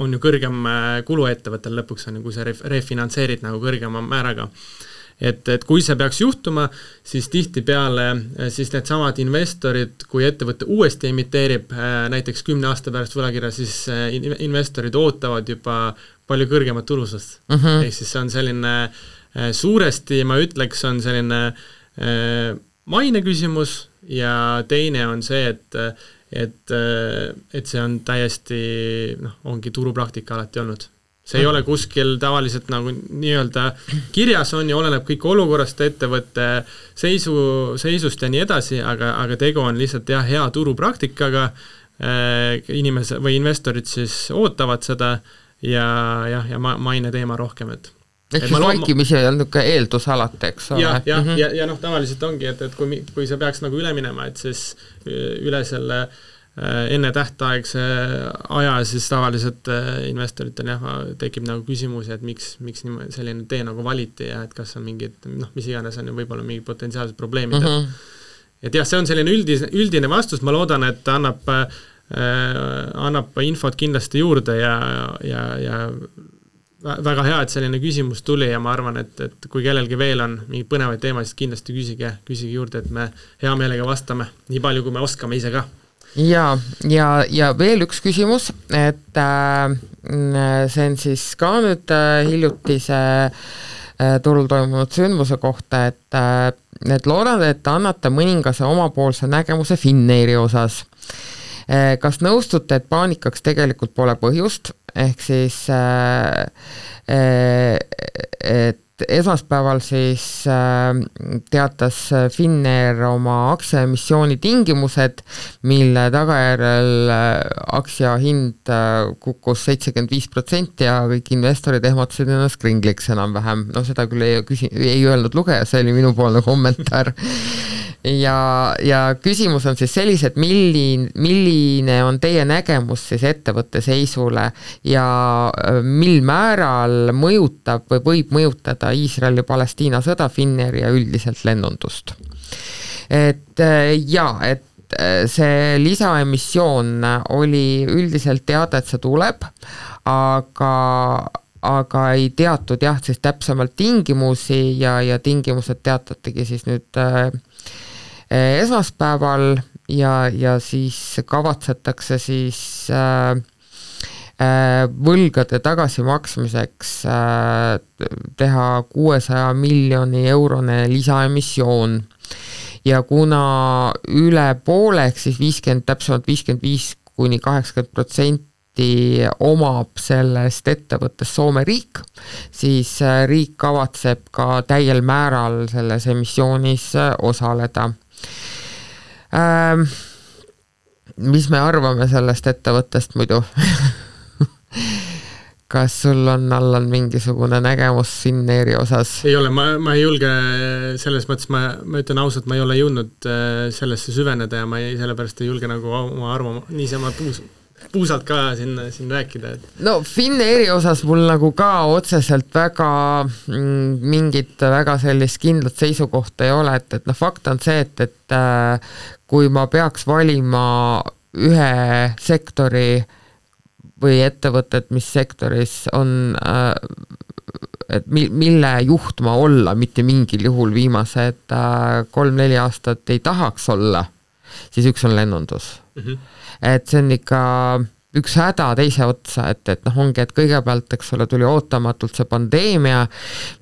on ju kõrgem äh, kulu ettevõttel lõpuks, on ju, kui sa ref-, refinantseerid nagu kõrgema määraga. et, et kui see peaks juhtuma, siis tihtipeale äh, siis needsamad investorid, kui ettevõte uuesti emiteerib äh, näiteks kümne aasta pärast võlakirja, siis investorid ootavad juba palju kõrgemat tulusust uh. Mhm. -huh. ehk siis see on selline suuresti, ma ütleks, on selline maine küsimus ja teine on see, et et, äh, et see on täiesti noh, ongi turupraktika alati olnud. see ei ole kuskil tavaliselt nagu nii-öelda kirjas on ja oleneb kõik olukorrast, ettevõtte seisu, seisust ja nii edasi, aga, aga tegu on lihtsalt jah, hea turupraktikaga, äh, inimese või investorid siis ootavad seda ja jah, ja ma, maine teema rohkem, et ehk siis vaikimisi on niisugune eeldus alati, eks ole? jah, jah mm, -hmm. ja, ja noh, tavaliselt ongi, et, et kui, kui see peaks nagu üle minema, et siis üle selle äh, enne tähtaegse aja, siis tavaliselt äh, investoritel jah, tekib nagu küsimusi, et miks, miks niimoodi selline tee nagu valiti ja et kas on mingid noh, mis iganes on ju võib-olla mingid potentsiaalsed probleemid mm, -hmm. et et jah, see on selline üldis, üldine vastus, ma loodan, et annab äh, annab infot kindlasti juurde ja, ja, ja väga hea, et selline küsimus tuli ja ma arvan, et, et kui kellelgi veel on mingeid põnevaid teemasid, kindlasti küsige, küsige juurde, et me hea meelega vastame, nii palju, kui me oskame ise ka. ja, ja, ja veel üks küsimus, et äh, see on siis ka nüüd äh, hiljutise äh, turul toimunud sündmuse kohta, et äh, et loodan, et annate mõningase omapoolse nägemuse Finnairi osas äh, kas nõustute, et paanikaks tegelikult pole põhjust, ehk siis äh, äh, et esmaspäeval siis äh, teatas Finnair oma aktsiaemissiooni tingimused, mille tagajärjel aktsia hind kukkus seitsekümmend viis protsenti ja kõik investorid ehmatasid ennast kringliks enam-vähem, no seda küll ei küsi-, ei öelnud lugeja, see oli minupoolne kommentaar ja, ja küsimus on siis selline, et milline, milline on teie nägemus siis ettevõtte seisule ja äh, mil määral mõjutab või võib mõjutada Iisraeli-Palestiina sõda Finnairi ja üldiselt lennundust? et äh, jaa, et see lisaemissioon oli üldiselt teada, et see tuleb, aga aga ei teatud jah, siis täpsemalt tingimusi ja, ja tingimused teatatigi siis nüüd äh, esmaspäeval ja, ja siis kavatsetakse siis äh, äh, võlgade tagasimaksmiseks äh, teha kuuesaja miljoni eurone lisaemissioon. Ja kuna üle poole ehk siis viiskümmend, täpsemalt viiskümmend viis kuni kaheksakümmend protsenti omab sellest ettevõttest Soome riik, siis äh, riik kavatseb ka täiel määral selles emissioonis äh, osaleda ähm,. mis me arvame sellest ettevõttest muidu [laughs] kas sul on, Allan, mingisugune nägemus Finnairi osas? ei ole, ma, ma ei julge, selles mõttes ma, ma ütlen ausalt, ma ei ole jõudnud äh, sellesse süveneda ja ma ei, sellepärast ei julge nagu oma arvama niisama puus, puusalt ka siin, siin rääkida, et no Finnairi osas mul nagu ka otseselt väga mm, mingit väga sellist kindlat seisukohta ei ole, et, et noh, fakt on see, et, et äh, kui ma peaks valima ühe sektori või ettevõtet, mis sektoris on äh, et mi-, mille juht ma olla mitte mingil juhul viimased äh, kolm-neli aastat ei tahaks olla, siis üks on lennundus mm. -hmm et see on ikka üks häda teise otsa, et, et noh, ongi, et kõigepealt, eks ole, tuli ootamatult see pandeemia,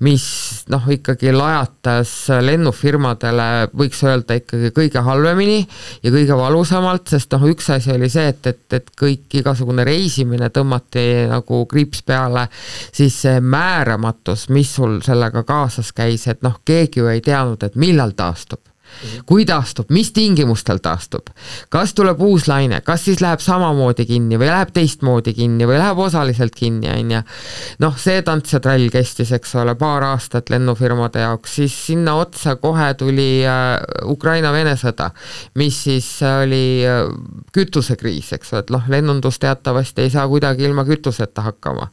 mis noh, ikkagi lajatas lennufirmadele, võiks öelda ikkagi kõige halvemini ja kõige valusamalt, sest noh, üks asi oli see, et, et, et kõik igasugune reisimine tõmmati nagu kriips peale, siis see määramatus, mis sul sellega kaasas käis, et noh, keegi ju ei teadnud, et millal taastub kui taastub, mis tingimustel taastub, kas tuleb uus laine, kas siis läheb samamoodi kinni või läheb teistmoodi kinni või läheb osaliselt kinni, on ju. noh, see tants ja trall kestis, eks ole, paar aastat lennufirmade jaoks, siis sinna otsa kohe tuli äh, Ukraina-Vene sõda, mis siis oli äh, kütusekriis, eks ole, et noh, lennundus teatavasti ei saa kuidagi ilma kütuseta hakkama.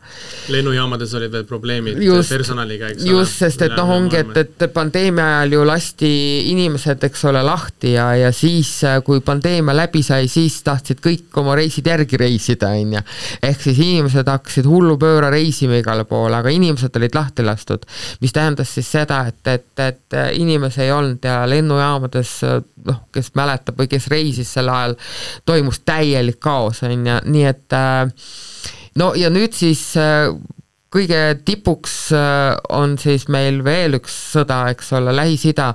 lennujaamades olid veel probleemid just, personaliga, eks ole. just, sest et noh, ongi, et, et pandeemia ajal ju lasti inimesed inimesed, eks ole, lahti ja, ja siis, äh, kui pandeemia läbi sai, siis tahtsid kõik oma reisid järgi reisida, on ju. ehk siis inimesed hakkasid hullupööra reisima igale poole, aga inimesed olid lahti lastud. mis tähendas siis seda, et, et, et äh, inimesi ei olnud ja lennujaamades äh, noh, kes mäletab või kes reisis sel ajal, toimus täielik kaos, on ju, nii et no ja nüüd siis kõige tipuks äh, on siis meil veel üks sõda, eks ole, Lähis-Ida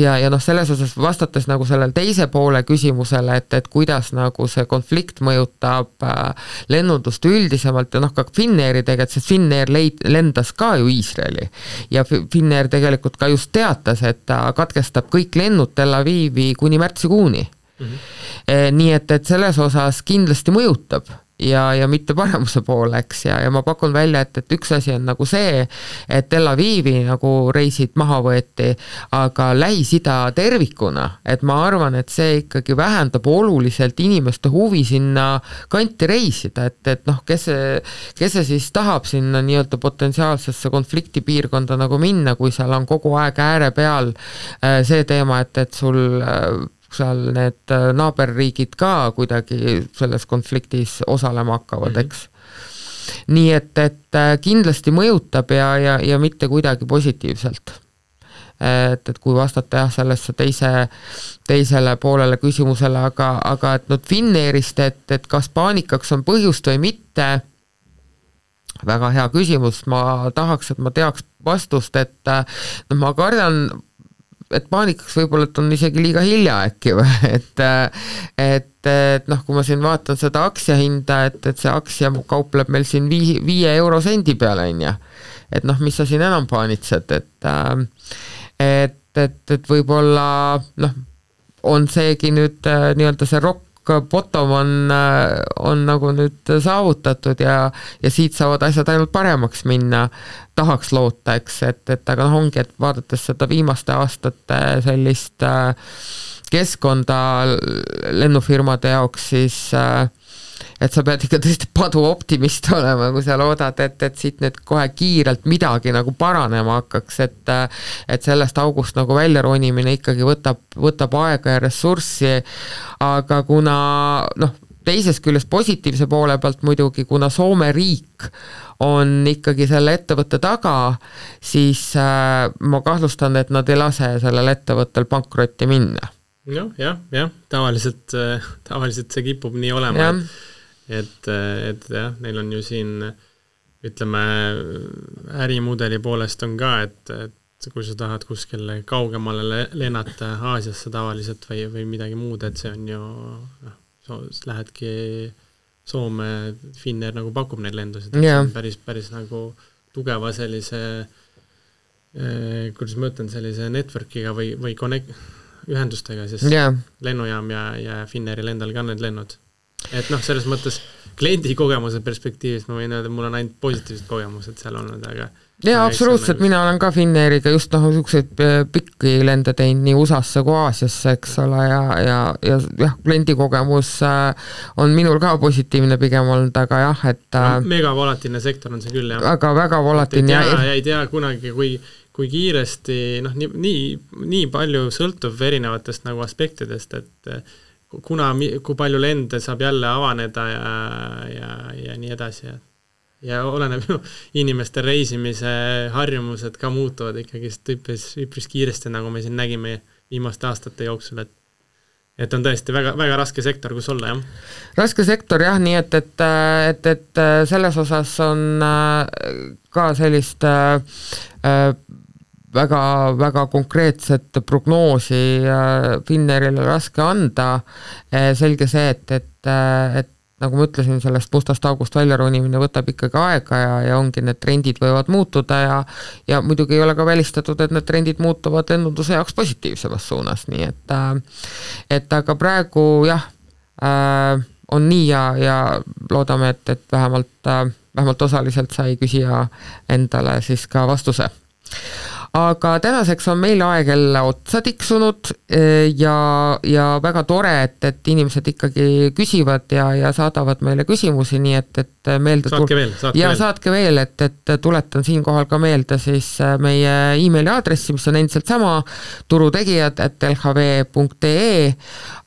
ja, ja noh, selles osas vastates nagu sellele teise poole küsimusele, et, et kuidas nagu see konflikt mõjutab äh, lennundust üldisemalt ja noh, ka Finnairi tegelikult, sest Finnair leid-, lendas ka ju Iisraeli ja Finnair tegelikult ka just teatas, et ta katkestab kõik lennud Tel Avivi kuni märtsikuuni mm. -hmm. nii et, et selles osas kindlasti mõjutab ja, ja mitte paremuse poole, eks, ja, ja ma pakun välja, et, et üks asi on nagu see, et Tel Avivi nagu reisid maha võeti, aga Lähis-Ida tervikuna, et ma arvan, et see ikkagi vähendab oluliselt inimeste huvi sinna kanti reisida, et, et noh, kes see, kes see siis tahab sinna nii-öelda potentsiaalsesse konfliktipiirkonda nagu minna, kui seal on kogu aeg ääre peal äh, see teema, et, et sul äh, seal need äh, naaberriigid ka kuidagi selles konfliktis osalema hakkavad -hmm. eks. nii et, et äh, kindlasti mõjutab ja, ja, ja mitte kuidagi positiivselt et, et kui vastata jah, sellesse teise, teisele poolele küsimusele, aga, aga et noh, Finnairist, et, et kas paanikaks on põhjust või mitte, väga hea küsimus, ma tahaks, et ma teaks vastust, et noh, ma kardan et paanikaks võib-olla, et on isegi liiga hilja äkki või, [laughs] et et, et noh, kui ma siin vaatan seda aktsiahinda, et, et see aktsia kaupleb meil siin vii-, viie eurosendi peal, on ju. et noh, mis sa siin enam paanitsed, et et, et, et võib-olla noh, on seegi nüüd nii-öelda see rokk bottom on, on nagu nüüd saavutatud ja, ja siit saavad asjad ainult paremaks minna, tahaks loota, eks, et, et aga noh, ongi, et vaadates seda viimaste aastate sellist äh, keskkonda lennufirmade jaoks, siis äh, et sa pead ikka tõesti paduoptimist [laughs] olema, kui sa loodad, et, et siit nüüd kohe kiirelt midagi nagu paranema hakkaks, et et sellest august nagu välja ronimine ikkagi võtab, võtab aega ja ressurssi, aga kuna noh, teisest küljest positiivse poole pealt muidugi, kuna Soome riik on ikkagi selle ettevõtte taga, siis äh, ma kahtlustan, et nad ei lase sellel ettevõttel pankrotti minna noh, jah, jah, tavaliselt, tavaliselt see kipub nii olema, et et, et jah, neil on ju siin ütleme, ärimudeli poolest on ka, et, et kui sa tahad kuskile kaugemale lennata Aasiasse tavaliselt või, või midagi muud, et see on ju noh, lähedki Soome, Finnair nagu pakub neid lendusid, et see on päris, päris nagu tugeva sellise eh, kuidas ma ütlen, sellise network'iga või, või connect, ühendustega, sest yeah. lennujaam ja, ja Finnairil endal ka need lennud. et noh, selles mõttes kliendi kogemuse perspektiivist ma võin öelda, mul on ainult positiivsed kogemused seal olnud, aga jaa, absoluutselt, mina olen ka Finnairiga just noh, niisuguseid äh, pikki lende teinud nii USA-sse kui Aasiasse, eks ole, ja, ja, ja jah, kliendi kogemus äh, on minul ka positiivne pigem olnud, aga jah, et no, äh, megavolatiilne sektor on see küll, jah. väga, väga volatiilne. ja ei tea kunagi, kui kui kiiresti noh, nii, nii, nii palju sõltub erinevatest nagu aspektidest, et kuna, kui palju lende saab jälle avaneda ja, ja, ja nii edasi, et ja oleneb ju, inimeste reisimise harjumused ka muutuvad ikkagist üpris, üpris kiiresti, nagu me siin nägime viimaste aastate jooksul, et et on tõesti väga, väga raske sektor, kus olla, jah. raske sektor jah, nii et, et, et, et selles osas on äh, ka sellist äh, äh väga, väga konkreetset prognoosi Finnairile raske anda, äh, selge see, et, et, äh, et nagu ma ütlesin, sellest mustast august välja ronimine võtab ikkagi aega ja, ja ongi need trendid võivad muutuda ja ja muidugi ei ole ka välistatud, et need trendid muutuvad lennunduse jaoks positiivsemas suunas, nii et äh, et aga praegu jah äh,, on nii ja, ja loodame, et, et vähemalt äh,, vähemalt osaliselt sai küsija endale siis ka vastuse aga tänaseks on meil aeg jälle otsa tiksunud e, ja, ja väga tore, et, et inimesed ikkagi küsivad ja, ja saadavad meile küsimusi, nii et, et meelde saatke veel, saatke ja veel. saatke veel, et, et tuletan siinkohal ka meelde siis meie emaili aadressi, mis on endiselt sama, turutegijad et lhv.ee,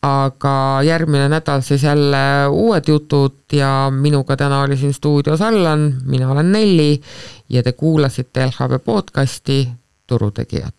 aga järgmine nädal siis jälle uued jutud ja minuga täna oli siin stuudios Allan, mina olen Nelli ja te kuulasite LHV podcasti turutegijad.